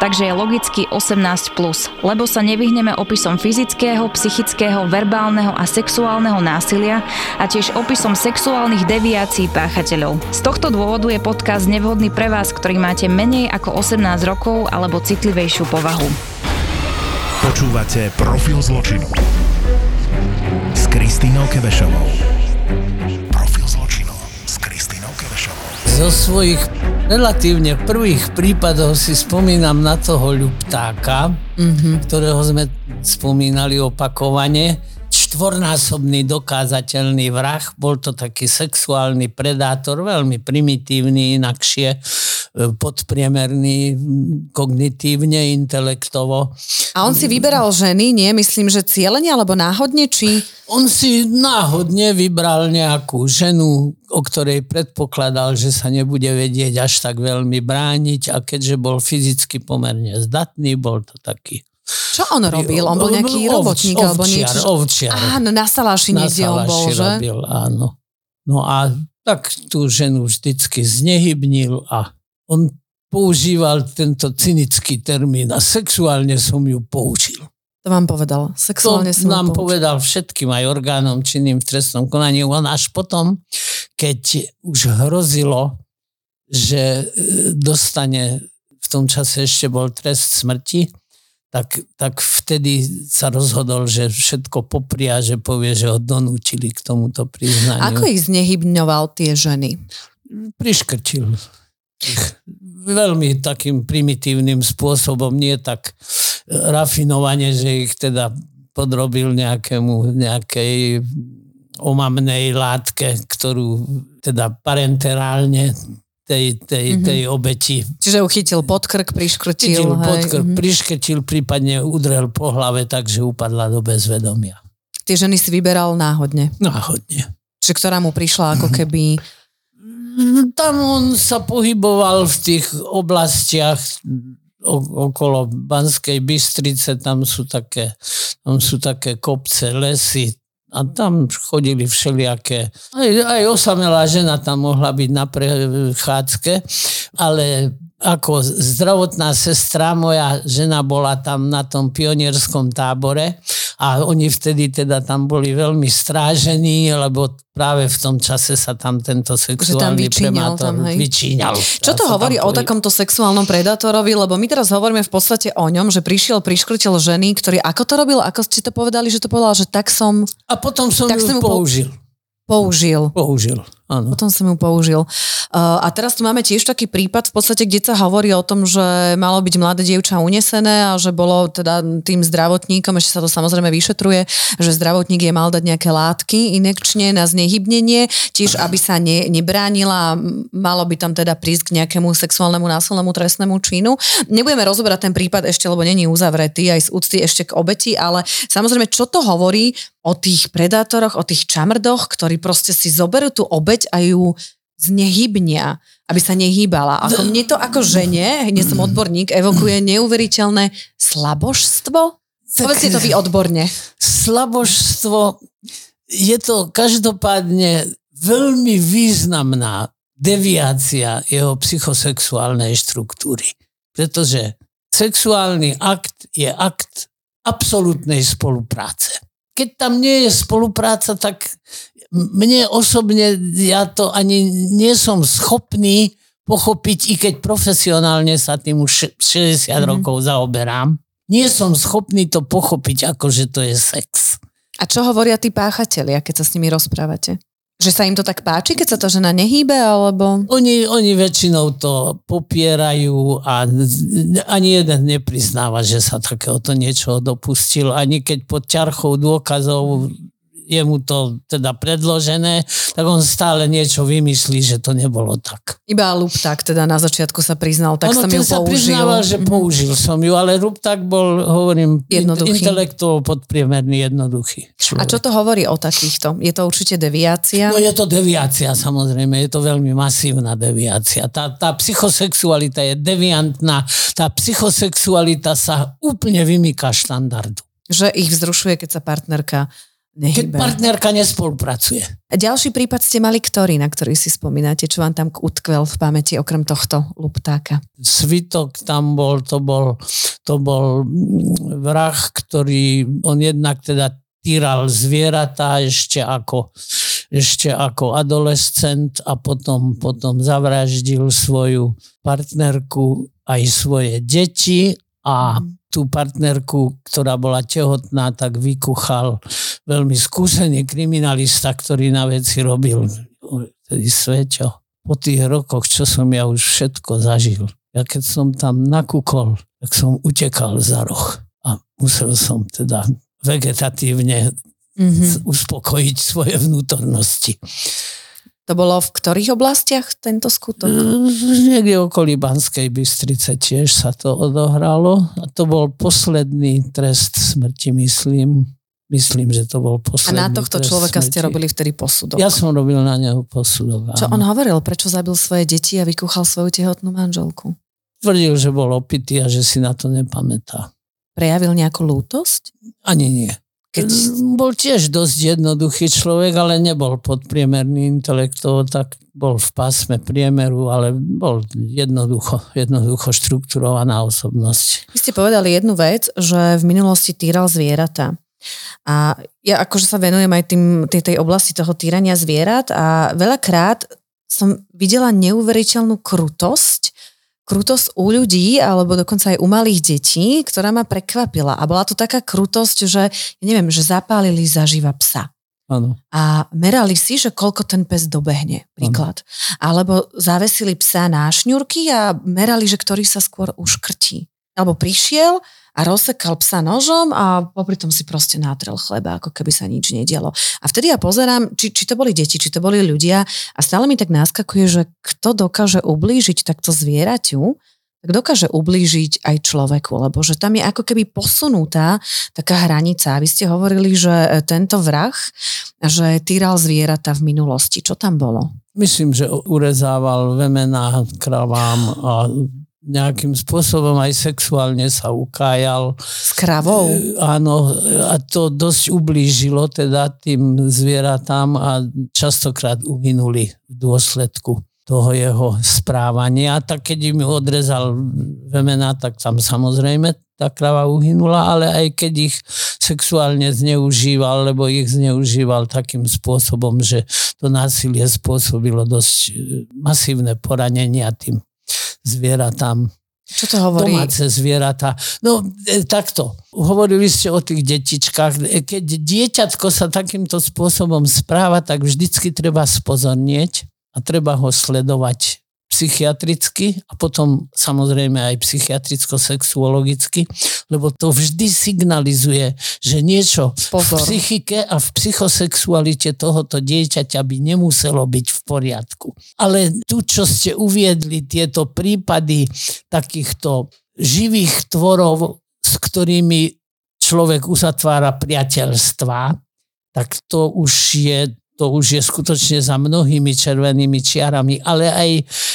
takže je logicky 18+, lebo sa nevyhneme opisom fyzického, psychického, verbálneho a sexuálneho násilia a tiež opisom sexuálnych deviácií páchateľov. Z tohto dôvodu je podcast nevhodný pre vás, ktorý máte menej ako 18 rokov alebo citlivejšiu povahu. Počúvate Profil zločinu s Kristýnou Kevešovou. Profil zločinu s Kristýnou Kevešovou. Zo svojich relatívne prvých prípadov si spomínam na toho ľuptáka, mm-hmm. ktorého sme spomínali opakovane. Štvornásobný dokázateľný vrah, bol to taký sexuálny predátor, veľmi primitívny, inakšie podpriemerný kognitívne, intelektovo. A on si vyberal ženy, nie? Myslím, že cieľene alebo náhodne, či... On si náhodne vybral nejakú ženu, o ktorej predpokladal, že sa nebude vedieť až tak veľmi brániť a keďže bol fyzicky pomerne zdatný, bol to taký čo on robil? On bol nejaký robotník alebo niečo? Ovčiar. Áno, na Saláši niekde on bol, že? robil, áno. No a tak tú ženu vždycky znehybnil a on používal tento cynický termín a sexuálne som ju použil. To vám povedal. Sexuálne to som nám povedal všetkým aj orgánom činným v trestnom konaní. On až potom, keď už hrozilo, že e, dostane, v tom čase ešte bol trest smrti, tak, tak vtedy sa rozhodol, že všetko popria, že povie, že ho donútili k tomuto priznaniu. Ako ich znehybňoval tie ženy? Priškrčil veľmi takým primitívnym spôsobom, nie tak rafinovane, že ich teda podrobil nejakému, nejakej omamnej látke, ktorú teda parenterálne tej, tej, mm-hmm. tej obeti. Čiže uchytil podkrk, priškrtil. Chytil podkrk, mm-hmm. priškrtil, prípadne udrel po hlave, takže upadla do bezvedomia. Tie ženy si vyberal náhodne? Náhodne. Čiže ktorá mu prišla ako keby tam on sa pohyboval v tých oblastiach okolo Banskej Bystrice, tam sú také, tam sú také kopce, lesy, a tam chodili všelijaké, aj, aj osamelá žena tam mohla byť na prechádzke, ale ako zdravotná sestra, moja žena bola tam na tom pionierskom tábore a oni vtedy teda tam boli veľmi strážení, lebo práve v tom čase sa tam tento sexuálny tam predátor tam, vyčíňal. Čo to hovorí o takomto sexuálnom predátorovi? Lebo my teraz hovoríme v podstate o ňom, že prišiel, priškrtil ženy, ktorý ako to robil? Ako ste to povedali, že to povedal, že tak som... A potom som tak ju som použil. Použil. Použil. Áno. Potom som ju použil. Uh, a teraz tu máme tiež taký prípad, v podstate, kde sa hovorí o tom, že malo byť mladé dievča unesené a že bolo teda tým zdravotníkom, ešte sa to samozrejme vyšetruje, že zdravotník je mal dať nejaké látky inekčne na znehybnenie, tiež aby sa ne, nebránila malo by tam teda prísť k nejakému sexuálnemu násilnému trestnému činu. Nebudeme rozoberať ten prípad ešte, lebo není uzavretý aj z úcty ešte k obeti, ale samozrejme, čo to hovorí o tých predátoroch, o tých čamrdoch, ktorí proste si zoberú tú obeť a ju znehybnia, aby sa nehýbala. Ako mne to ako žene, nie som odborník, evokuje neuveriteľné slabožstvo. Povedzte to vy odborne. Slabožstvo je to každopádne veľmi významná deviácia jeho psychosexuálnej štruktúry. Pretože sexuálny akt je akt absolútnej spolupráce. Keď tam nie je spolupráca, tak mne osobne, ja to ani nie som schopný pochopiť, i keď profesionálne sa tým už 60 mm. rokov zaoberám, nie som schopný to pochopiť, ako že to je sex. A čo hovoria tí páchatelia, keď sa s nimi rozprávate? Že sa im to tak páči, keď sa to žena nehýbe, alebo... Oni, oni väčšinou to popierajú a ani jeden nepriznáva, že sa takéhoto niečo dopustil. Ani keď pod ťarchou dôkazov je mu to teda predložené, tak on stále niečo vymyslí, že to nebolo tak. Iba Lupták teda na začiatku sa priznal, tak ono, som ju sa použil. priznával, že použil som ju, ale Lupták bol, hovorím, Jednoduchý. intelektuál podpriemerný, jednoduchý človek. A čo to hovorí o takýchto? Je to určite deviácia? No je to deviácia, samozrejme, je to veľmi masívna deviácia. Tá, tá psychosexualita je deviantná, tá psychosexualita sa úplne vymýka štandardu. Že ich vzrušuje, keď sa partnerka Keď nehybe. partnerka nespolupracuje. A ďalší prípad ste mali ktorý, na ktorý si spomínate? Čo vám tam utkvel v pamäti okrem tohto luptáka? Svitok tam bol, to bol, to bol mm, vrah, ktorý, on jednak teda týral zvieratá ešte ako, ešte ako adolescent a potom, potom zavraždil svoju partnerku aj svoje deti a tú partnerku, ktorá bola tehotná, tak vykuchal veľmi skúsený kriminalista, ktorý na veci robil. Tedy Sveťo, po tých rokoch, čo som ja už všetko zažil, ja keď som tam nakúkol, tak som utekal za roh a musel som teda vegetatívne Mm-hmm. uspokojiť svoje vnútornosti. To bolo v ktorých oblastiach tento skutok? Niekde okolí Banskej Bystrice tiež sa to odohralo a to bol posledný trest smrti, myslím. Myslím, že to bol A posledný na tohto človeka smrti. ste robili vtedy posudok. Ja som robil na neho posudok. Čo on hovoril? Prečo zabil svoje deti a vykúchal svoju tehotnú manželku? Tvrdil, že bol opitý a že si na to nepamätá. Prejavil nejakú lútosť? Ani nie. Keď... Bol tiež dosť jednoduchý človek, ale nebol podpriemerný intelektovo, tak bol v pásme priemeru, ale bol jednoducho, jednoducho štrukturovaná osobnosť. Vy ste povedali jednu vec, že v minulosti týral zvieratá. A ja akože sa venujem aj tým, tej, tej oblasti toho týrania zvierat a veľakrát som videla neuveriteľnú krutosť, krutosť u ľudí, alebo dokonca aj u malých detí, ktorá ma prekvapila. A bola to taká krutosť, že, neviem, že zapálili zaživa psa. Áno. a merali si, že koľko ten pes dobehne, príklad. Alebo zavesili psa na šňurky a merali, že ktorý sa skôr uškrtí. Alebo prišiel a rozsekal psa nožom a popri tom si proste nátrel chleba, ako keby sa nič nedialo. A vtedy ja pozerám, či, či to boli deti, či to boli ľudia a stále mi tak naskakuje, že kto dokáže ublížiť takto zvieraťu, tak dokáže ublížiť aj človeku, lebo že tam je ako keby posunutá taká hranica. Vy ste hovorili, že e, tento vrah, že týral zvieratá v minulosti. Čo tam bolo? Myslím, že urezával vemená kravám a nejakým spôsobom aj sexuálne sa ukájal. S kravou? E, Áno, a to dosť ublížilo teda tým zvieratám a častokrát uhynuli v dôsledku toho jeho správania. Tak keď im odrezal vemená, tak tam samozrejme tá krava uhynula, ale aj keď ich sexuálne zneužíval, lebo ich zneužíval takým spôsobom, že to násilie spôsobilo dosť e, masívne poranenia tým zvieratám Čo to hovorí? domáce zvieratá. No e, takto, hovorili ste o tých detičkách. E, Keď dieťatko sa takýmto spôsobom správa, tak vždycky treba spozornieť a treba ho sledovať psychiatricky a potom samozrejme aj psychiatricko-sexuologicky, lebo to vždy signalizuje, že niečo Pozor. v psychike a v psychosexualite tohoto dieťaťa by nemuselo byť v poriadku. Ale tu, čo ste uviedli, tieto prípady takýchto živých tvorov, s ktorými človek uzatvára priateľstva, tak to už je to už je skutočne za mnohými červenými čiarami, ale aj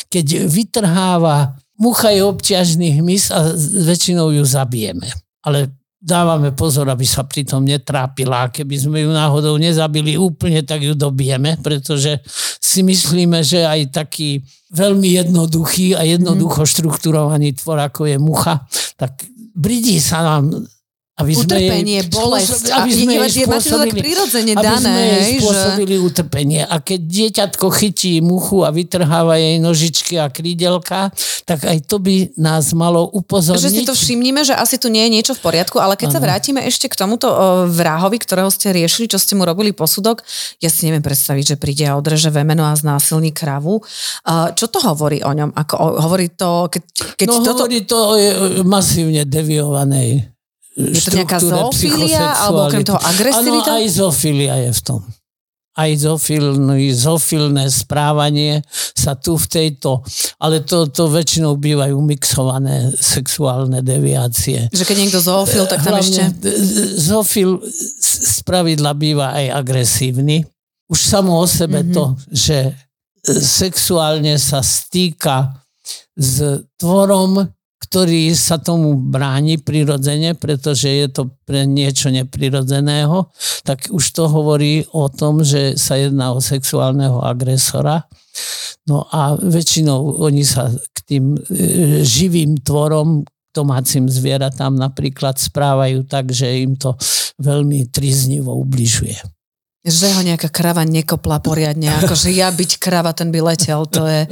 keď vytrháva mucha je obťažný hmyz a väčšinou ju zabijeme. Ale dávame pozor, aby sa pritom netrápila. A keby sme ju náhodou nezabili úplne, tak ju dobijeme, pretože si myslíme, že aj taký veľmi jednoduchý a jednoducho štrukturovaný tvor, ako je mucha, tak bridí sa nám aby sme Utrpenie, jej bolesť. aby A sme je- jej spôsobili- prirodzene aby dané, sme jej hej, že- spôsobili utrpenie. A keď dieťatko chytí muchu a vytrháva jej nožičky a krídelka, tak aj to by nás malo upozorniť. Že si to všimníme, že asi tu nie je niečo v poriadku, ale keď sa vrátime ešte k tomuto vrahovi, ktorého ste riešili, čo ste mu robili posudok, ja si neviem predstaviť, že príde a odreže vemeno a znásilní kravu. A čo to hovorí o ňom? Ako, hovorí to, keď, keď no toto... hovorí to o je- masívne deviovanej Je to nejaká zoofilia, alebo okrem toho agresivita? Áno, aj zoofilia je v tom. Aj zofilné, zofilné správanie sa tu v tejto, ale to, to väčšinou bývajú mixované sexuálne deviácie. Že keď niekto zoofil, tak tam Hlavne ešte... Zofil z pravidla býva aj agresívny. Už samo o sebe mm-hmm. to, že sexuálne sa stýka s tvorom, ktorý sa tomu bráni prirodzene, pretože je to pre niečo neprirodzeného, tak už to hovorí o tom, že sa jedná o sexuálneho agresora. No a väčšinou oni sa k tým e, živým tvorom, domácim zvieratám napríklad správajú tak, že im to veľmi triznivo ubližuje. Že ho nejaká krava nekopla poriadne, akože ja byť krava, ten by letel, to je...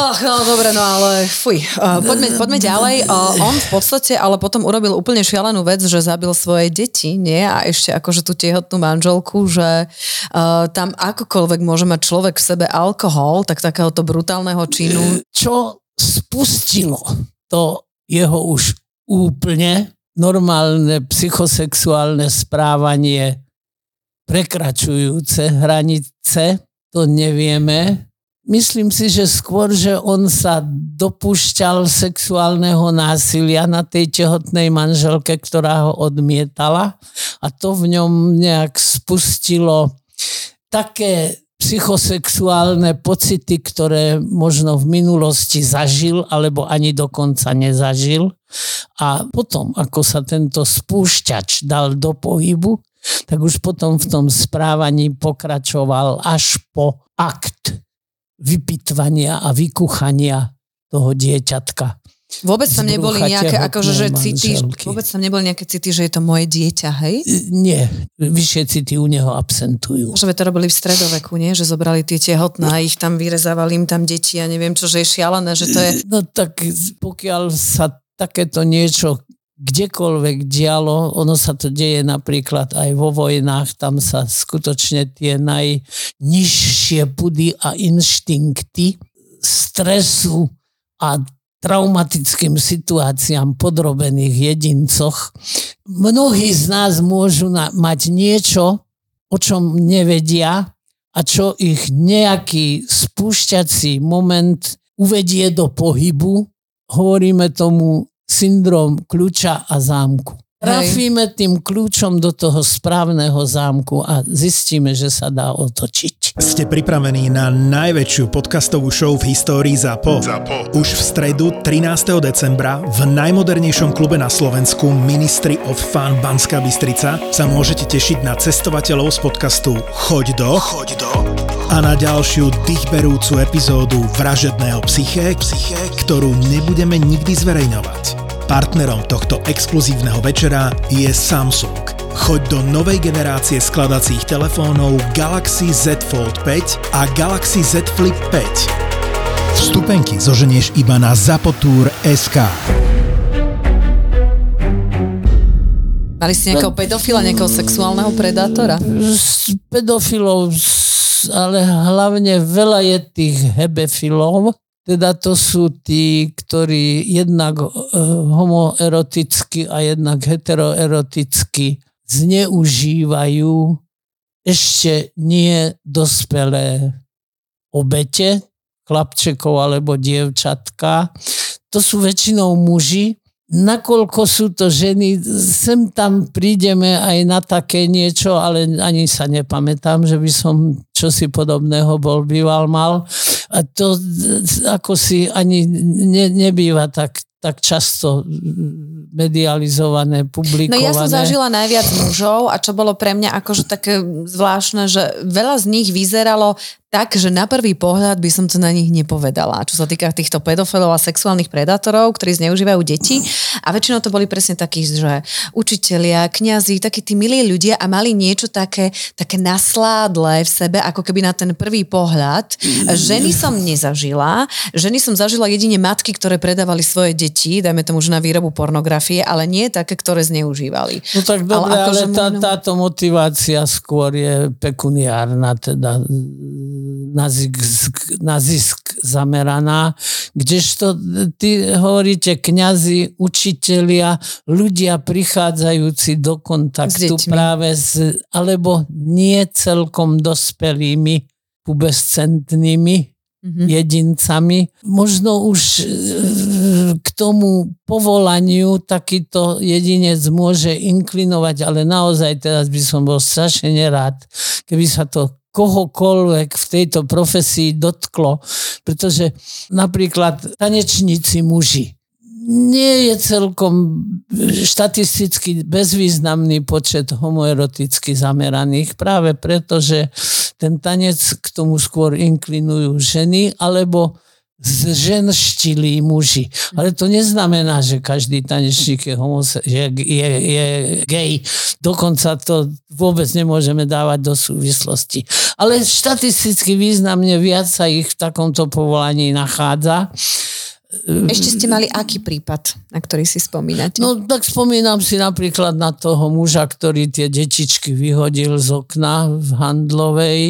Ach, no dobre, no ale fuj. Uh, poďme, poďme ďalej. Uh, on v podstate ale potom urobil úplne šialenú vec, že zabil svoje deti, nie? A ešte akože tú tehotnú manželku, že uh, tam akokoľvek môže mať človek v sebe alkohol, tak takéhoto brutálneho činu. Čo spustilo to jeho už úplne normálne psychosexuálne správanie prekračujúce hranice, to nevieme. Myslím si, že skôr, že on sa dopúšťal sexuálneho násilia na tej tehotnej manželke, ktorá ho odmietala a to v ňom nejak spustilo také psychosexuálne pocity, ktoré možno v minulosti zažil alebo ani dokonca nezažil. A potom, ako sa tento spúšťač dal do pohybu, tak už potom v tom správaní pokračoval až po akt vypitvania a vykuchania toho dieťatka. Vôbec tam neboli nejaké, akože, že city, vôbec tam neboli nejaké city, že je to moje dieťa, hej? Nie, vyššie city u neho absentujú. Že to robili v stredoveku, nie? Že zobrali tie tehotné a ich tam vyrezávali im tam deti a neviem čo, že je šialené, že to je... No tak pokiaľ sa takéto niečo kdekoľvek dialo, ono sa to deje napríklad aj vo vojnách, tam sa skutočne tie najnižšie pudy a inštinkty stresu a traumatickým situáciám podrobených jedincoch. Mnohí z nás môžu na, mať niečo, o čom nevedia a čo ich nejaký spúšťací moment uvedie do pohybu. Hovoríme tomu syndrom kľúča a zámku. Trafíme tým kľúčom do toho správneho zámku a zistíme, že sa dá otočiť. Ste pripravení na najväčšiu podcastovú show v histórii ZAPO? ZAPO. Už v stredu 13. decembra v najmodernejšom klube na Slovensku Ministry of Fun Banská Bystrica sa môžete tešiť na cestovateľov z podcastu Choď do, Choď do a na ďalšiu dýchberúcu epizódu Vražedného psyché, psyché, ktorú nebudeme nikdy zverejňovať. Partnerom tohto exkluzívneho večera je Samsung. Choď do novej generácie skladacích telefónov Galaxy Z Fold 5 a Galaxy Z Flip 5. Vstupenky zoženieš iba na SK. Mali ste nejakého pedofila, nejakého sexuálneho predátora? S pedofilov, ale hlavne veľa je tých hebefilov, teda to sú tí, ktorí jednak uh, homoeroticky a jednak heteroeroticky zneužívajú ešte nie dospelé obete, chlapčekov alebo dievčatka. To sú väčšinou muži, nakoľko sú to ženy, sem tam prídeme aj na také niečo, ale ani sa nepamätám, že by som čosi podobného bol býval mal. A to ako si ani ne, nebýva tak, tak často medializované, publikované. No ja som zažila najviac mužov a čo bolo pre mňa akože také zvláštne, že veľa z nich vyzeralo tak, že na prvý pohľad by som to na nich nepovedala. Čo sa týka týchto pedofilov a sexuálnych predátorov, ktorí zneužívajú deti. A väčšinou to boli presne takí, že učitelia, kňazi, takí tí milí ľudia a mali niečo také, také nasládle v sebe, ako keby na ten prvý pohľad. Ženy som nezažila. Ženy som zažila jedine matky, ktoré predávali svoje deti, dajme tomu, že na výrobu pornografie, ale nie také, ktoré zneužívali. No tak dobre, ale, ale tá, táto motivácia skôr je pekuniárna, teda na zisk, na zisk zameraná, kdežto ty hovoríte kňazi, učitelia, ľudia prichádzajúci do kontaktu S práve s, alebo nie celkom dospelými, pubescentnými Mhm. jedincami. Možno už e, k tomu povolaniu takýto jedinec môže inklinovať, ale naozaj teraz by som bol strašne nerád, keby sa to kohokoľvek v tejto profesii dotklo, pretože napríklad tanečníci muži, nie je celkom štatisticky bezvýznamný počet homoeroticky zameraných, práve preto, že ten tanec k tomu skôr inklinujú ženy, alebo zženštilí muži. Ale to neznamená, že každý tanečník je, homose- je, je, je gay. Dokonca to vôbec nemôžeme dávať do súvislosti. Ale štatisticky významne viac sa ich v takomto povolaní nachádza. Ešte ste mali aký prípad, na ktorý si spomínate? No tak spomínam si napríklad na toho muža, ktorý tie detičky vyhodil z okna v Handlovej.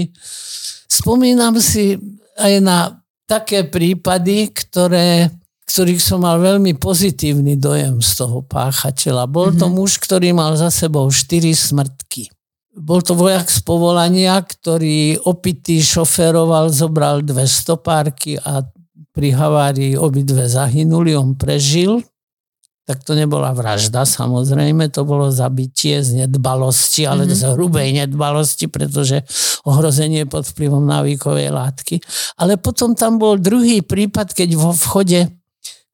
Spomínam si aj na také prípady, ktoré, ktorých som mal veľmi pozitívny dojem z toho páchateľa. Bol to muž, ktorý mal za sebou štyri smrtky. Bol to vojak z povolania, ktorý opitý šoféroval, zobral dve stopárky a pri havárii obidve zahynuli, on prežil. Tak to nebola vražda, samozrejme, to bolo zabitie z nedbalosti, ale mm-hmm. z hrubej nedbalosti, pretože ohrozenie pod vplyvom návykovej látky. Ale potom tam bol druhý prípad, keď vo vchode,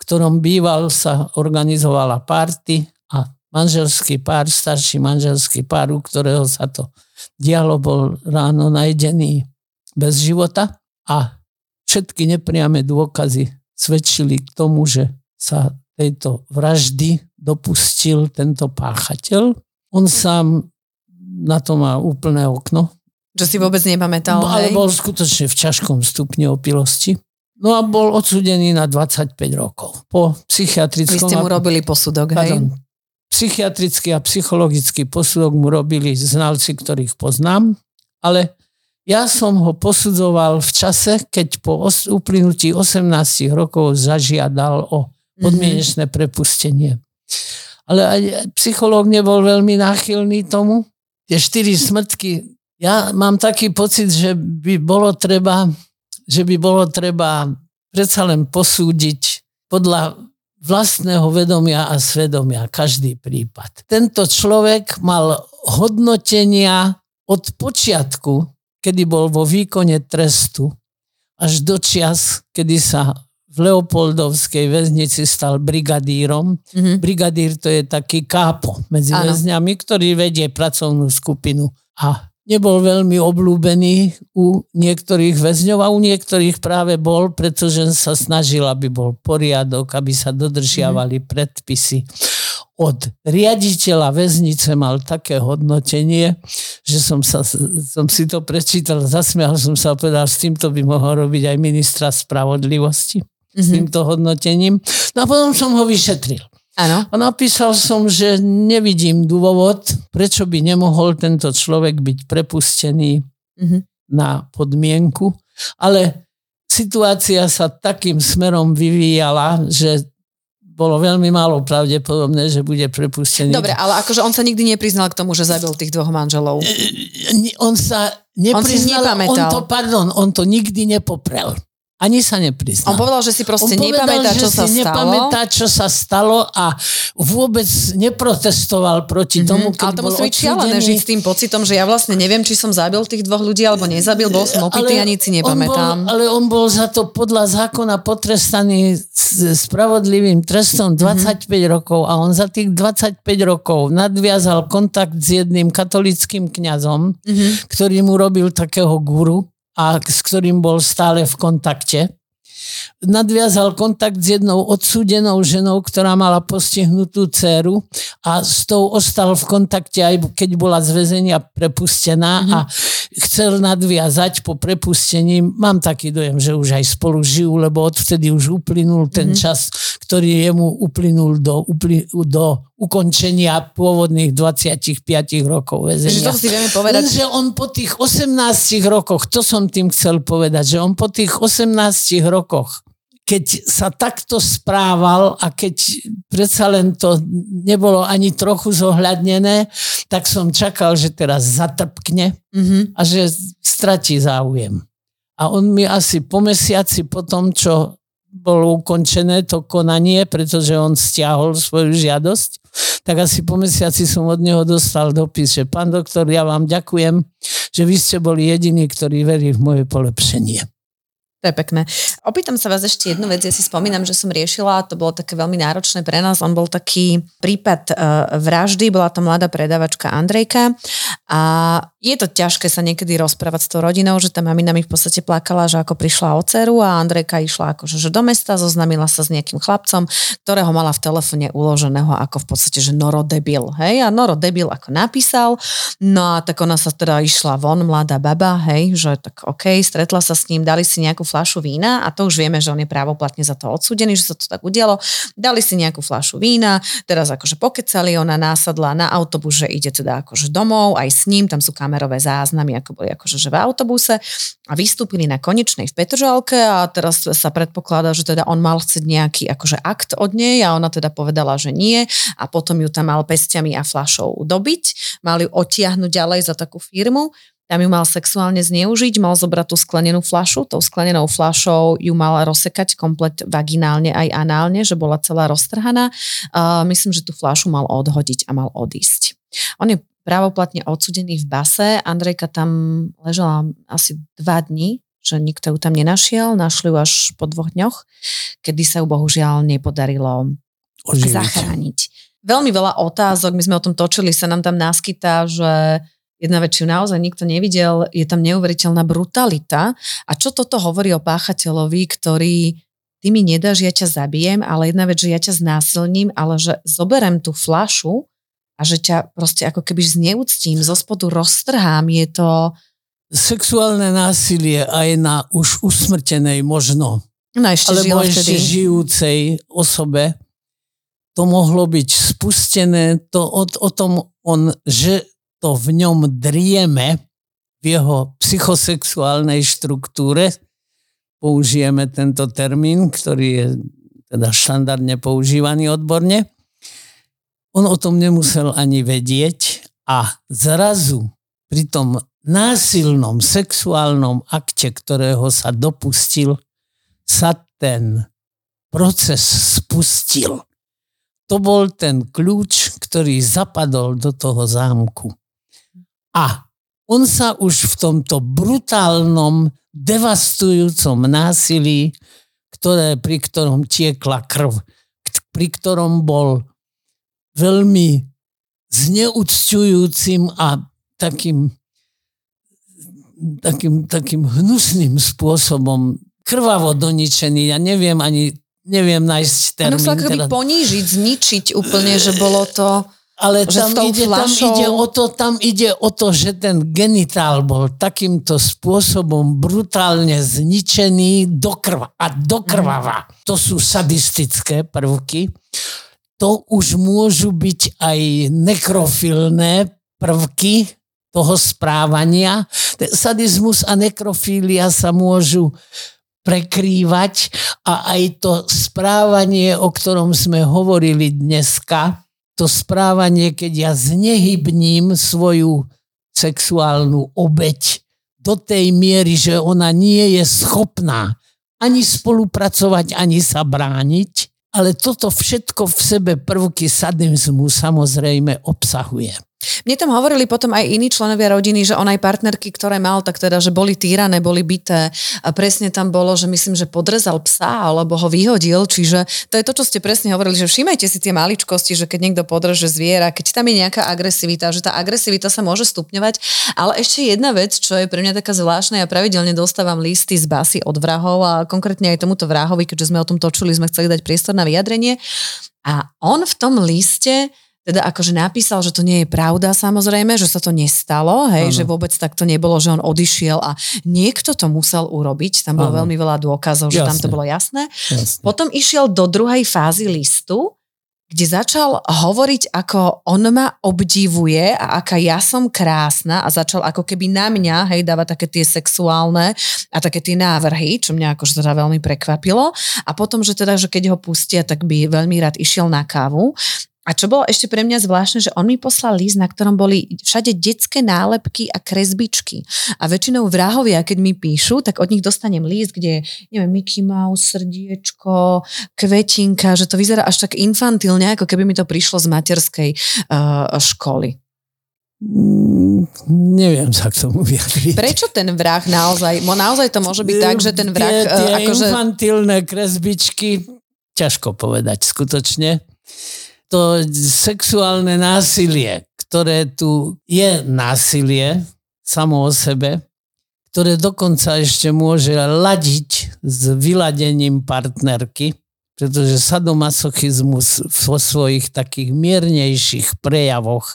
ktorom býval, sa organizovala party a manželský pár, starší manželský pár, u ktorého sa to dialo, bol ráno najdený bez života a všetky nepriame dôkazy svedčili k tomu, že sa tejto vraždy dopustil tento páchateľ. On sám na to má úplné okno, Že si vôbec nepamätal, ale hej? bol skutočne v ťažkom stupni opilosti. No a bol odsudený na 25 rokov. Po Vy psychiatrickom... ste mu robili posudok, hej? Pardon, psychiatrický a psychologický posudok mu robili znalci, ktorých poznám, ale ja som ho posudzoval v čase, keď po uplynutí 18 rokov zažiadal o podmienečné prepustenie. Ale aj psychológ nebol veľmi náchylný tomu. Tie štyri smrtky, ja mám taký pocit, že by bolo treba, že by bolo treba predsa len posúdiť podľa vlastného vedomia a svedomia každý prípad. Tento človek mal hodnotenia od počiatku, kedy bol vo výkone trestu, až do čias, kedy sa v Leopoldovskej väznici stal brigadírom. Mhm. Brigadír to je taký kápo medzi Áno. väzňami, ktorý vedie pracovnú skupinu. A nebol veľmi obľúbený u niektorých väzňov a u niektorých práve bol, pretože sa snažil, aby bol poriadok, aby sa dodržiavali predpisy. Od riaditeľa väznice mal také hodnotenie, že som, sa, som si to prečítal, zasmial som sa a povedal, s týmto by mohol robiť aj ministra spravodlivosti. S týmto hodnotením. No a potom som ho vyšetril. Áno. A napísal som, že nevidím dôvod, prečo by nemohol tento človek byť prepustený Mhm. na podmienku, ale situácia sa takým smerom vyvíjala, že bolo veľmi málo pravdepodobné, že bude prepustený. Dobre, ale akože on sa nikdy nepriznal k tomu, že zabil tých dvoch manželov. Ni- On sa nepriznal, on, nepamätal. to, pardon, on to nikdy nepoprel. Ani sa nepriznal. On povedal, že si proste On nepamätá, že čo sa si stalo. nepamätá, čo sa stalo a vôbec neprotestoval proti tomu, keď. Ale to musí byť šialené žiť s tým pocitom, že ja vlastne neviem, či som zabil tých dvoch ľudí alebo nezabil, bol som opitý a nič si nepamätám. On bol, ale on bol za to podľa zákona potrestaný s spravodlivým trestom Mhm. 25 rokov a on za tých 25 rokov nadviazal kontakt s jedným katolickým kňazom, Mhm. ktorý mu robil takého guru a s ktorým bol stále v kontakte. Nadviazal kontakt s jednou odsúdenou ženou, ktorá mala postihnutú dceru a s tou ostal v kontakte aj keď bola z väzenia prepustená a chcel nadviazať po prepustení. Mám taký dojem, že už aj spolu žijú, lebo odvtedy už uplynul ten čas, ktorý jemu uplynul do, upli, do ukončenia pôvodných 25 rokov väzenia. Takže to si vieme povedať. Lenže on po tých 18 rokoch, to som tým chcel povedať, že on po tých 18 rokoch keď sa takto správal a keď predsa len to nebolo ani trochu zohľadnené, tak som čakal, že teraz zatrpkne mm-hmm. a že stratí záujem. A on mi asi po mesiaci po tom, čo bolo ukončené to konanie, pretože on stiahol svoju žiadosť, tak asi po mesiaci som od neho dostal dopis, že pán doktor, ja vám ďakujem, že vy ste boli jediní, ktorí verí v moje polepšenie. To je pekné. Opýtam sa vás ešte jednu vec. Ja si spomínam, že som riešila, to bolo také veľmi náročné pre nás. On bol taký prípad uh, vraždy, bola to mladá predavačka Andrejka a je to ťažké sa niekedy rozprávať s tou rodinou, že tá mamina mi v podstate plakala, že ako prišla o dceru a Andrejka išla akože že do mesta, zoznamila sa s nejakým chlapcom, ktorého mala v telefóne uloženého ako v podstate, že Noro debil. Hej? A Noro debil ako napísal. No a tak ona sa teda išla von, mladá baba, hej, že tak OK, stretla sa s ním, dali si nejakú fľašu vína a to už vieme, že on je právoplatne za to odsudený, že sa to tak udialo. Dali si nejakú fľašu vína, teraz akože pokecali, ona násadla na autobus, že ide teda akože domov, aj s ním, tam sú kamerové záznamy, ako boli akože že v autobuse a vystúpili na konečnej v Petržalke a teraz sa predpokladá, že teda on mal chcieť nejaký akože akt od nej a ona teda povedala, že nie a potom ju tam mal pestiami a fľašou dobiť, mali ju otiahnuť ďalej za takú firmu tam ju mal sexuálne zneužiť, mal zobrať tú sklenenú flašu, tou sklenenou flašou ju mal rozsekať komplet vaginálne aj análne, že bola celá roztrhaná. Uh, myslím, že tú flašu mal odhodiť a mal odísť. On je právoplatne odsudený v base. Andrejka tam ležala asi dva dní, že nikto ju tam nenašiel. Našli ju až po dvoch dňoch, kedy sa ju bohužiaľ nepodarilo Oživiť. zachrániť. Veľmi veľa otázok, my sme o tom točili, sa nám tam naskytá, že Jedna vec, ju naozaj nikto nevidel, je tam neuveriteľná brutalita. A čo toto hovorí o páchateľovi, ktorý ty mi nedáš, ja ťa zabijem, ale jedna vec, že ja ťa znásilním, ale že zoberem tú flašu a že ťa proste ako keby zneúctím, zo spodu roztrhám, je to... Sexuálne násilie aj na už usmrtenej možno, no ešte alebo ešte vtedy. žijúcej osobe, to mohlo byť spustené, to o, o tom on, že to v ňom drieme, v jeho psychosexuálnej štruktúre, použijeme tento termín, ktorý je teda štandardne používaný odborne, on o tom nemusel ani vedieť a zrazu pri tom násilnom sexuálnom akte, ktorého sa dopustil, sa ten proces spustil. To bol ten kľúč, ktorý zapadol do toho zámku. A on sa už v tomto brutálnom, devastujúcom násilí, ktoré, pri ktorom tiekla krv, pri ktorom bol veľmi zneúcťujúcim a takým, takým, takým hnusným spôsobom krvavo doničený. Ja neviem ani neviem nájsť termín. Sa teda... ponížiť, zničiť úplne, že bolo to... Ale tam ide, tam, ide o to, tam ide o to, že ten genitál bol takýmto spôsobom brutálne zničený do krva a do krvava. Mm. To sú sadistické prvky. To už môžu byť aj nekrofilné prvky toho správania. Sadizmus a nekrofília sa môžu prekrývať a aj to správanie, o ktorom sme hovorili dneska, to správanie, keď ja znehybním svoju sexuálnu obeď do tej miery, že ona nie je schopná ani spolupracovať, ani sa brániť, ale toto všetko v sebe prvky sadizmu samozrejme obsahuje. Mne tam hovorili potom aj iní členovia rodiny, že on aj partnerky, ktoré mal, tak teda, že boli týrané, boli bité. A presne tam bolo, že myslím, že podrezal psa alebo ho vyhodil. Čiže to je to, čo ste presne hovorili, že všímajte si tie maličkosti, že keď niekto podreže zviera, keď tam je nejaká agresivita, že tá agresivita sa môže stupňovať. Ale ešte jedna vec, čo je pre mňa taká zvláštna, ja pravidelne dostávam listy z basy od vrahov a konkrétne aj tomuto vrahovi, keďže sme o tom točili, sme chceli dať priestor na vyjadrenie. A on v tom liste teda akože napísal, že to nie je pravda samozrejme, že sa to nestalo, hej, ano. že vôbec tak to nebolo, že on odišiel a niekto to musel urobiť, tam bolo ano. veľmi veľa dôkazov, že jasne. tam to bolo jasné. jasne. Potom išiel do druhej fázy listu kde začal hovoriť, ako on ma obdivuje a aká ja som krásna a začal ako keby na mňa, hej, dávať také tie sexuálne a také tie návrhy, čo mňa akože teda veľmi prekvapilo. A potom, že teda, že keď ho pustia, tak by veľmi rád išiel na kávu. A čo bolo ešte pre mňa zvláštne, že on mi poslal list, na ktorom boli všade detské nálepky a kresbičky. A väčšinou vrahovia, keď mi píšu, tak od nich dostanem list, kde je, neviem, Mickey Mouse, srdiečko, kvetinka, že to vyzerá až tak infantilne, ako keby mi to prišlo z materskej uh, školy. Mm, neviem sa k tomu vyjadriť. Prečo ten vrah naozaj, naozaj to môže byť tak, že ten vrah... Tie, tie uh, akože... infantilné kresbičky, ťažko povedať skutočne to sexuálne násilie, ktoré tu je násilie samo o sebe, ktoré dokonca ešte môže ladiť s vyladením partnerky, pretože sadomasochizmus vo svojich takých miernejších prejavoch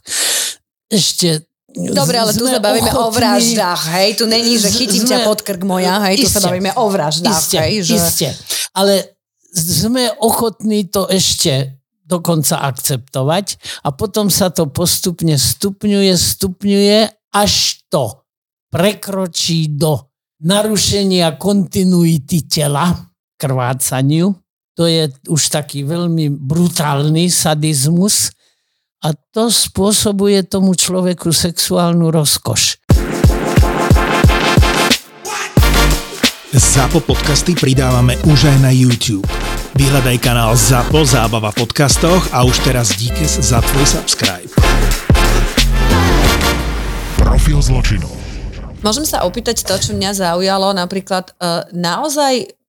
ešte Dobre, ale tu sa bavíme ochotní, o vraždách, hej? Tu není, že chytím sme, ťa pod krk moja, hej? Tu sa bavíme o vraždách, iste, hej? Že... Iste, ale sme ochotní to ešte dokonca akceptovať a potom sa to postupne stupňuje, stupňuje, až to prekročí do narušenia kontinuity tela, krvácaniu. To je už taký veľmi brutálny sadizmus a to spôsobuje tomu človeku sexuálnu rozkoš. ZAPO podcasty pridávame už aj na YouTube. Vyhľadaj kanál ZAPO Zábava v podcastoch a už teraz díkes za tvoj subscribe. Profil zločinu. Môžem sa opýtať to, čo mňa zaujalo, napríklad uh, naozaj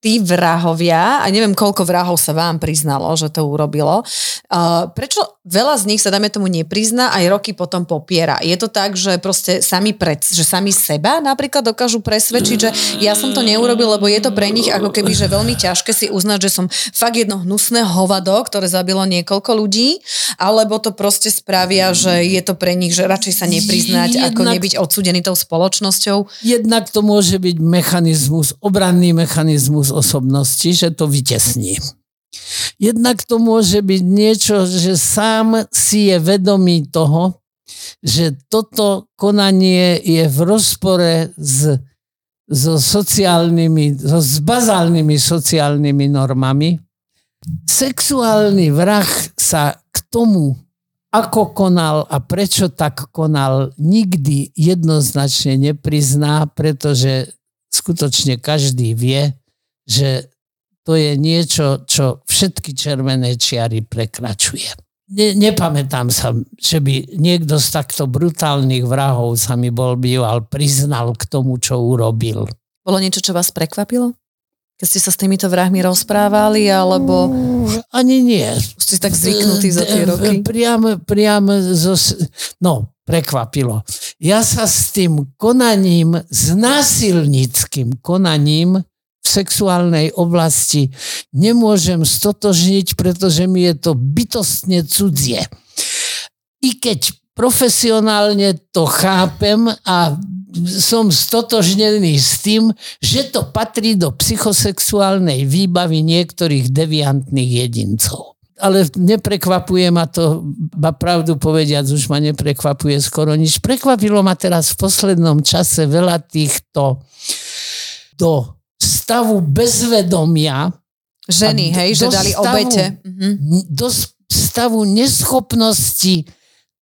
tí vrahovia, a neviem, koľko vrahov sa vám priznalo, že to urobilo, uh, prečo veľa z nich sa, dáme tomu, neprizná aj roky potom popiera? Je to tak, že proste sami, pred, že sami seba napríklad dokážu presvedčiť, že ja som to neurobil, lebo je to pre nich ako keby, že veľmi ťažké si uznať, že som fakt jedno hnusné hovado, ktoré zabilo niekoľko ľudí, alebo to proste spravia, že je to pre nich, že radšej sa nepriznať, Jednak... ako nebyť odsudený tou spoločnosťou? Jednak to môže byť mechanizmus, obranný mechanizmus osobnosti, že to vytesní. Jednak to môže byť niečo, že sám si je vedomý toho, že toto konanie je v rozpore s, so sociálnymi, so, s bazálnymi sociálnymi normami. Sexuálny vrah sa k tomu, ako konal a prečo tak konal, nikdy jednoznačne neprizná, pretože skutočne každý vie, že to je niečo, čo všetky červené čiary prekračuje. Ne, nepamätám sa, že by niekto z takto brutálnych vrahov sa mi bol býval priznal k tomu, čo urobil. Bolo niečo, čo vás prekvapilo? Keď ste sa s týmito vrahmi rozprávali, alebo... Ani nie. Ste tak zvyknutí za tie roky? Priam, priam zo... No, prekvapilo. Ja sa s tým konaním, s násilníckým konaním sexuálnej oblasti nemôžem stotožniť, pretože mi je to bytostne cudzie. I keď profesionálne to chápem a som stotožnený s tým, že to patrí do psychosexuálnej výbavy niektorých deviantných jedincov. Ale neprekvapuje ma to, ba pravdu povediac, už ma neprekvapuje skoro nič. Prekvapilo ma teraz v poslednom čase veľa týchto do stavu bezvedomia. Ženy, hej, že dali stavu, obete. Mhm. Do stavu neschopnosti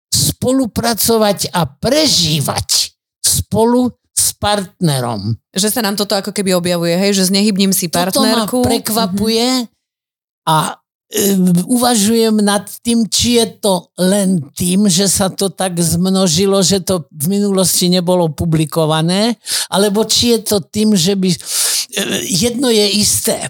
spolupracovať a prežívať spolu s partnerom. Že sa nám toto ako keby objavuje, hej, že znehybním si partnerku. Toto ma prekvapuje mm-hmm. a e, uvažujem nad tým, či je to len tým, že sa to tak zmnožilo, že to v minulosti nebolo publikované, alebo či je to tým, že by jedno je isté,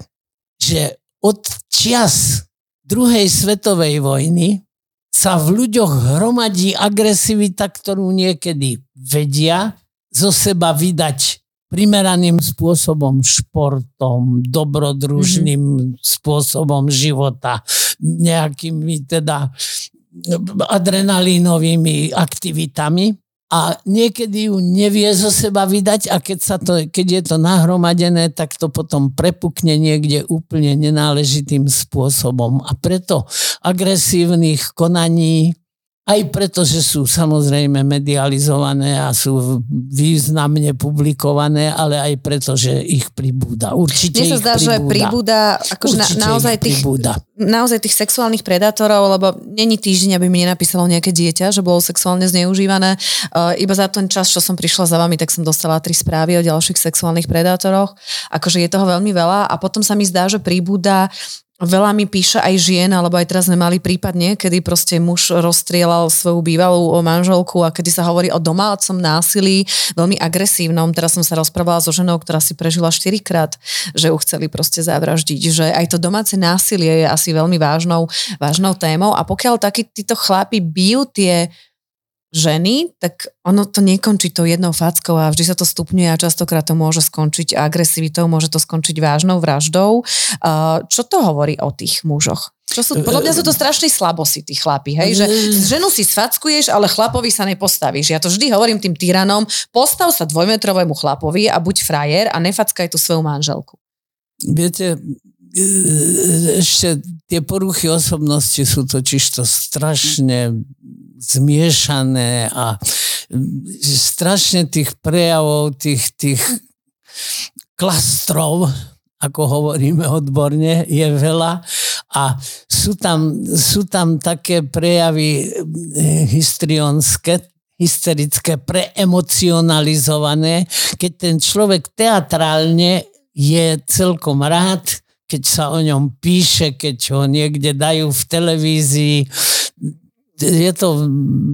že od čias druhej svetovej vojny sa v ľuďoch hromadí agresivita, ktorú niekedy vedia zo seba vydať primeraným spôsobom, športom, dobrodružným mm-hmm. spôsobom života, nejakými teda adrenalínovými aktivitami. A niekedy ju nevie zo seba vydať a keď, sa to, keď je to nahromadené, tak to potom prepukne niekde úplne nenáležitým spôsobom. A preto agresívnych konaní aj preto, že sú samozrejme medializované a sú významne publikované, ale aj preto, že ich pribúda. Určite Mne sa zdá, ich že pribúda. pribúda akože na, naozaj, tých, pribúda. naozaj tých sexuálnych predátorov, lebo není týždeň, aby mi nenapísalo nejaké dieťa, že bolo sexuálne zneužívané. Uh, iba za ten čas, čo som prišla za vami, tak som dostala tri správy o ďalších sexuálnych predátoroch. Akože je toho veľmi veľa a potom sa mi zdá, že pribúda Veľa mi píše aj žien, alebo aj teraz sme mali prípad kedy proste muž rozstrielal svoju bývalú manželku a kedy sa hovorí o domácom násilí, veľmi agresívnom. Teraz som sa rozprávala so ženou, ktorá si prežila 4 krát, že ju chceli proste zavraždiť. Že aj to domáce násilie je asi veľmi vážnou, vážnou témou a pokiaľ takí títo chlapi bijú tie ženy, tak ono to nekončí to jednou fackou a vždy sa to stupňuje a častokrát to môže skončiť agresivitou, môže to skončiť vážnou vraždou. Čo to hovorí o tých mužoch? Čo sú, podľa mňa sú to strašné slabosti, tí chlapi, hej? Že ženu si sfackuješ, ale chlapovi sa nepostavíš. Ja to vždy hovorím tým tyranom, postav sa dvojmetrovému chlapovi a buď frajer a nefackaj tú svoju manželku. Viete, ešte tie poruchy osobnosti sú totiž to strašne zmiešané a strašne tých prejavov, tých, tých klastrov, ako hovoríme odborne, je veľa. A sú tam, sú tam také prejavy eh, histrionské, hysterické, preemocionalizované, keď ten človek teatrálne je celkom rád, keď sa o ňom píše, keď ho niekde dajú v televízii, je to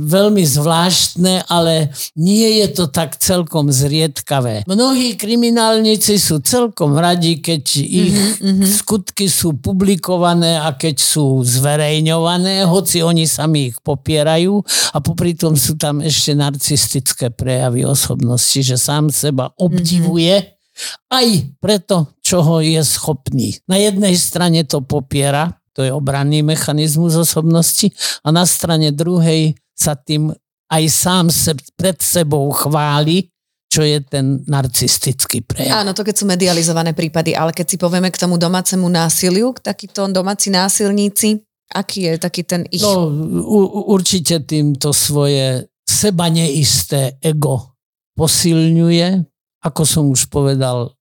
veľmi zvláštne, ale nie je to tak celkom zriedkavé. Mnohí kriminálnici sú celkom radi, keď ich mm-hmm. skutky sú publikované a keď sú zverejňované, hoci oni sami ich popierajú a popri tom sú tam ešte narcistické prejavy osobnosti, že sám seba obdivuje mm-hmm. aj preto, čoho je schopný. Na jednej strane to popiera, to je obranný mechanizmus osobnosti a na strane druhej sa tým aj sám se, pred sebou chváli, čo je ten narcistický prejav. Áno, to keď sú medializované prípady, ale keď si povieme k tomu domácemu násiliu, takíto domáci násilníci, aký je taký ten ich... No, u, určite týmto svoje seba neisté ego posilňuje, ako som už povedal,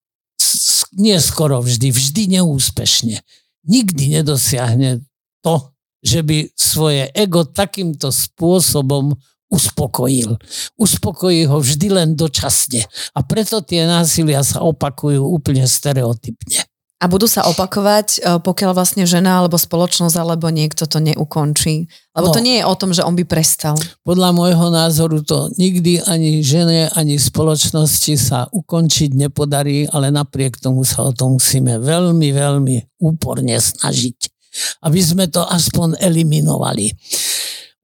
nie skoro vždy, vždy neúspešne nikdy nedosiahne to, že by svoje ego takýmto spôsobom uspokojil. Uspokojí ho vždy len dočasne. A preto tie násilia sa opakujú úplne stereotypne. A budú sa opakovať, e, pokiaľ vlastne žena alebo spoločnosť alebo niekto to neukončí. Lebo no, to nie je o tom, že on by prestal. Podľa môjho názoru to nikdy ani žene, ani spoločnosti sa ukončiť nepodarí, ale napriek tomu sa o to musíme veľmi, veľmi úporne snažiť. Aby sme to aspoň eliminovali.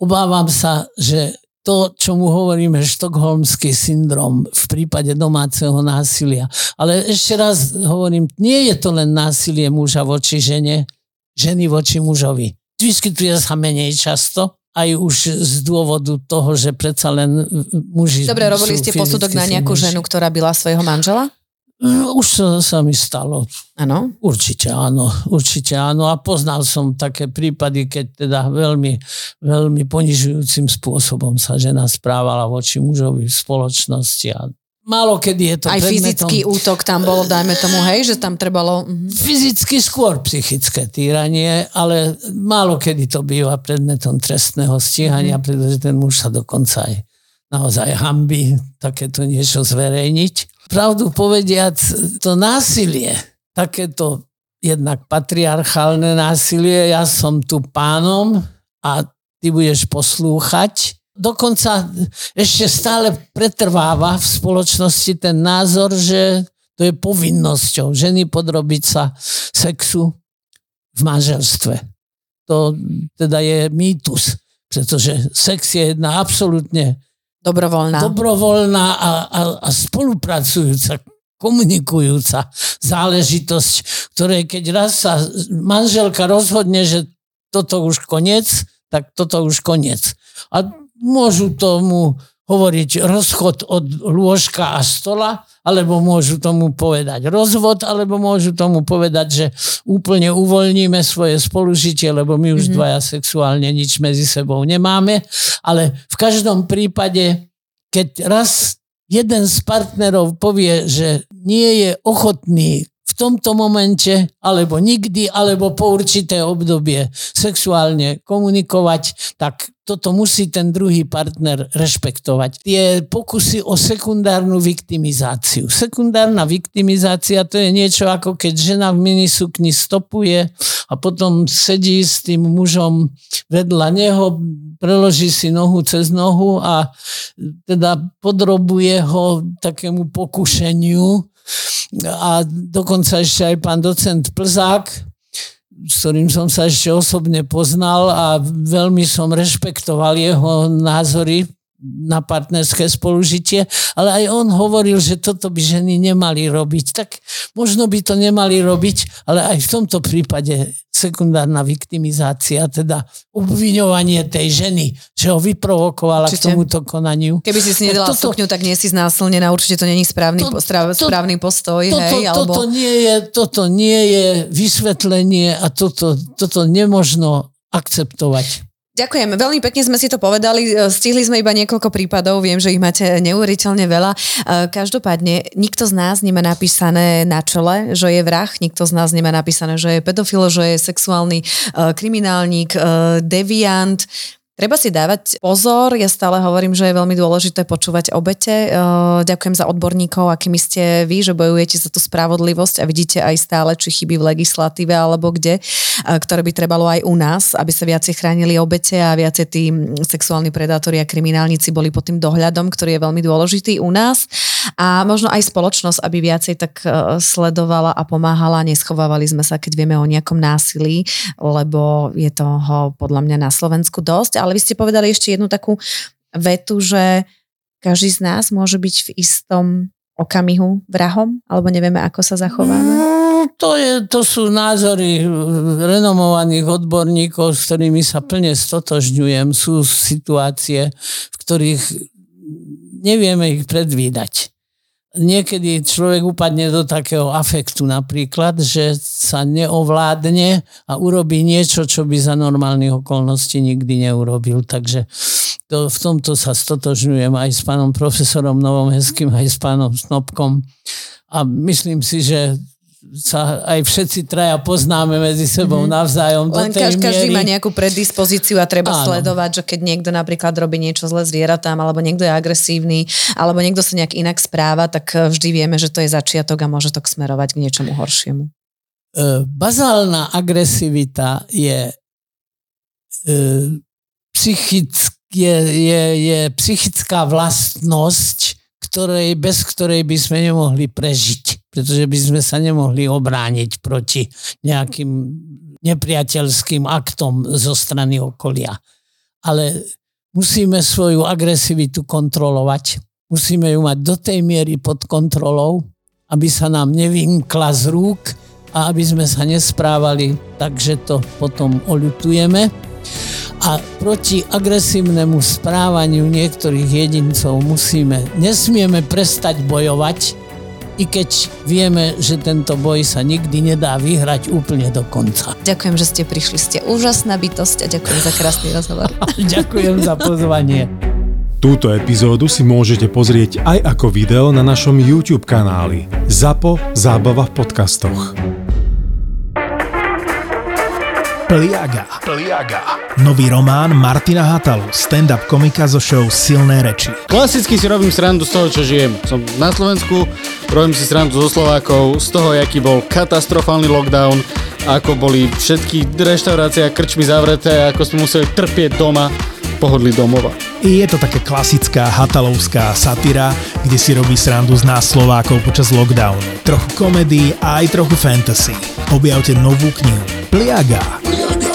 Obávam sa, že to, čo mu hovoríme štokholmský syndrom v prípade domáceho násilia. Ale ešte raz hovorím, nie je to len násilie muža voči žene, ženy voči mužovi. Vyskytuje sa menej často, aj už z dôvodu toho, že predsa len muži Dobre, robili ste posudok na nejakú ženu, ktorá byla svojho manžela? Mm, už sa, sa mi stalo. Áno? Určite áno, určite áno. A poznal som také prípady, keď teda veľmi, veľmi ponižujúcim spôsobom sa žena správala voči mužovi v spoločnosti a Málo kedy je to Aj predmetom... fyzický útok tam bolo, dajme tomu, hej, že tam trebalo... Mhm. Fyzicky skôr psychické týranie, ale málo kedy to býva predmetom trestného stíhania, mm. pretože ten muž sa dokonca aj naozaj hambi takéto niečo zverejniť pravdu povediac, to násilie, takéto jednak patriarchálne násilie, ja som tu pánom a ty budeš poslúchať. Dokonca ešte stále pretrváva v spoločnosti ten názor, že to je povinnosťou ženy podrobiť sa sexu v manželstve. To teda je mýtus, pretože sex je jedna absolútne Dobrovoľná. Dobrovoľná a, a, a spolupracujúca, komunikujúca záležitosť, ktorej keď raz sa manželka rozhodne, že toto už koniec, tak toto už koniec. A môžu tomu hovoriť rozchod od lôžka a stola, alebo môžu tomu povedať rozvod, alebo môžu tomu povedať, že úplne uvoľníme svoje spolužitie, lebo my už mm-hmm. dvaja sexuálne nič medzi sebou nemáme. Ale v každom prípade, keď raz jeden z partnerov povie, že nie je ochotný tomto momente, alebo nikdy, alebo po určité obdobie sexuálne komunikovať, tak toto musí ten druhý partner rešpektovať. Tie pokusy o sekundárnu viktimizáciu. Sekundárna viktimizácia to je niečo ako keď žena v minisukni stopuje a potom sedí s tým mužom vedľa neho, preloží si nohu cez nohu a teda podrobuje ho takému pokušeniu a dokonca ešte aj pán docent Plzák, s ktorým som sa ešte osobne poznal a veľmi som rešpektoval jeho názory na partnerské spolužitie, ale aj on hovoril, že toto by ženy nemali robiť. Tak možno by to nemali robiť, ale aj v tomto prípade sekundárna viktimizácia, teda obviňovanie tej ženy, že ho vyprovokovala určite. k tomuto konaniu. Keby si si nedala toto, sukňu, tak nie si znásilnená, určite to není správny, to, to, správny postoj. Toto, hej, alebo... toto, nie je, toto nie je vysvetlenie a toto, toto nemožno akceptovať. Ďakujem, veľmi pekne sme si to povedali, e, stihli sme iba niekoľko prípadov, viem, že ich máte neuveriteľne veľa. E, každopádne, nikto z nás nemá napísané na čele, že je vrah, nikto z nás nemá napísané, že je pedofil, že je sexuálny e, kriminálnik, deviant, Treba si dávať pozor, ja stále hovorím, že je veľmi dôležité počúvať obete. Ďakujem za odborníkov, akými ste vy, že bojujete za tú spravodlivosť a vidíte aj stále, či chyby v legislatíve alebo kde, ktoré by trebalo aj u nás, aby sa viacej chránili obete a viacej tí sexuálni predátori a kriminálnici boli pod tým dohľadom, ktorý je veľmi dôležitý u nás a možno aj spoločnosť, aby viacej tak e, sledovala a pomáhala. Neschovávali sme sa, keď vieme o nejakom násilí, lebo je toho podľa mňa na Slovensku dosť, ale ale vy ste povedali ešte jednu takú vetu, že každý z nás môže byť v istom okamihu vrahom, alebo nevieme, ako sa zachováme? No, to, je, to sú názory renomovaných odborníkov, s ktorými sa plne stotožňujem. Sú situácie, v ktorých nevieme ich predvídať niekedy človek upadne do takého afektu napríklad, že sa neovládne a urobí niečo, čo by za normálnych okolností nikdy neurobil. Takže to, v tomto sa stotožňujem aj s pánom profesorom Novom Hezkým, aj s pánom Snopkom. A myslím si, že sa aj všetci traja poznáme medzi sebou mm-hmm. navzájom. Len do tej každý miery. má nejakú predispozíciu a treba Áno. sledovať, že keď niekto napríklad robí niečo zle zvieratám, alebo niekto je agresívny, alebo niekto sa nejak inak správa, tak eh, vždy vieme, že to je začiatok a môže to smerovať k niečomu horšiemu. E, bazálna agresivita je e, psychick, je, je, je psychická vlastnosť, ktorej, bez ktorej by sme nemohli prežiť, pretože by sme sa nemohli obrániť proti nejakým nepriateľským aktom zo strany okolia. Ale musíme svoju agresivitu kontrolovať. Musíme ju mať do tej miery pod kontrolou, aby sa nám nevymkla z rúk a aby sme sa nesprávali tak, že to potom oľutujeme a proti agresívnemu správaniu niektorých jedincov musíme, nesmieme prestať bojovať, i keď vieme, že tento boj sa nikdy nedá vyhrať úplne do konca. Ďakujem, že ste prišli, ste úžasná bytosť a ďakujem za krásny rozhovor. ďakujem za pozvanie. Túto epizódu si môžete pozrieť aj ako video na našom YouTube kanáli ZAPO Zábava v podcastoch. Pliaga. Pliaga. Nový román Martina Hatalu, stand-up komika zo show Silné reči. Klasicky si robím srandu z toho, čo žijem. Som na Slovensku, robím si srandu zo Slovákov, z toho, aký bol katastrofálny lockdown, ako boli všetky reštaurácie a krčmy zavreté, ako sme museli trpieť doma pohodlí domova. Je to také klasická hatalovská satyra, kde si robí srandu z nás Slovákov počas lockdownu. Trochu komedii a aj trochu fantasy. Objavte novú knihu Peliaga. Peliaga.